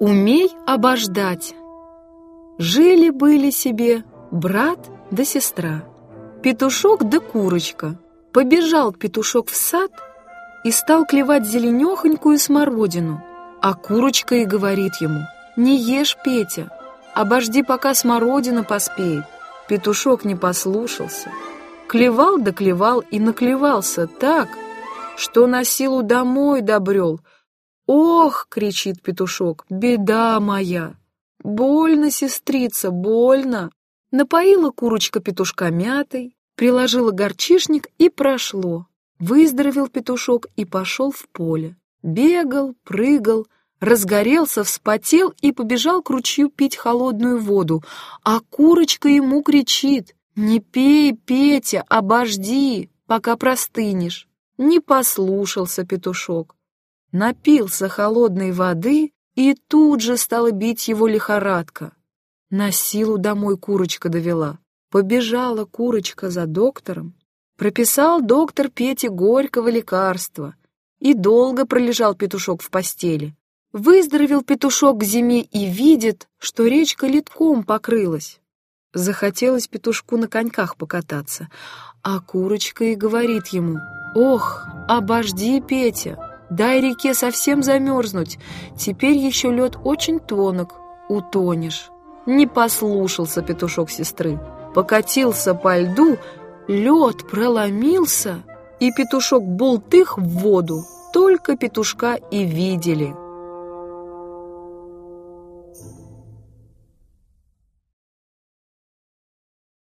Умей обождать. Жили-были себе брат да сестра, петушок да курочка. Побежал петушок в сад и стал клевать зеленехонькую смородину, а курочка и говорит ему, «Не ешь, Петя, обожди, пока смородина поспеет». Петушок не послушался, клевал да клевал и наклевался так, что на силу домой добрел — «Ох!» — кричит петушок, «беда моя!» «Больно, сестрица, больно!» Напоила курочка петушка мятой, приложила горчишник и прошло. Выздоровел петушок и пошел в поле. Бегал, прыгал, разгорелся, вспотел и побежал к ручью пить холодную воду. А курочка ему кричит «Не пей, Петя, обожди, пока простынешь». Не послушался петушок напился холодной воды, и тут же стала бить его лихорадка. На силу домой курочка довела. Побежала курочка за доктором. Прописал доктор Пете горького лекарства. И долго пролежал петушок в постели. Выздоровел петушок к зиме и видит, что речка литком покрылась. Захотелось петушку на коньках покататься, а курочка и говорит ему, «Ох, обожди, Петя, Дай реке совсем замерзнуть. Теперь еще лед очень тонок. Утонешь. Не послушался петушок сестры. Покатился по льду, лед проломился, и петушок бултых в воду. Только петушка и видели.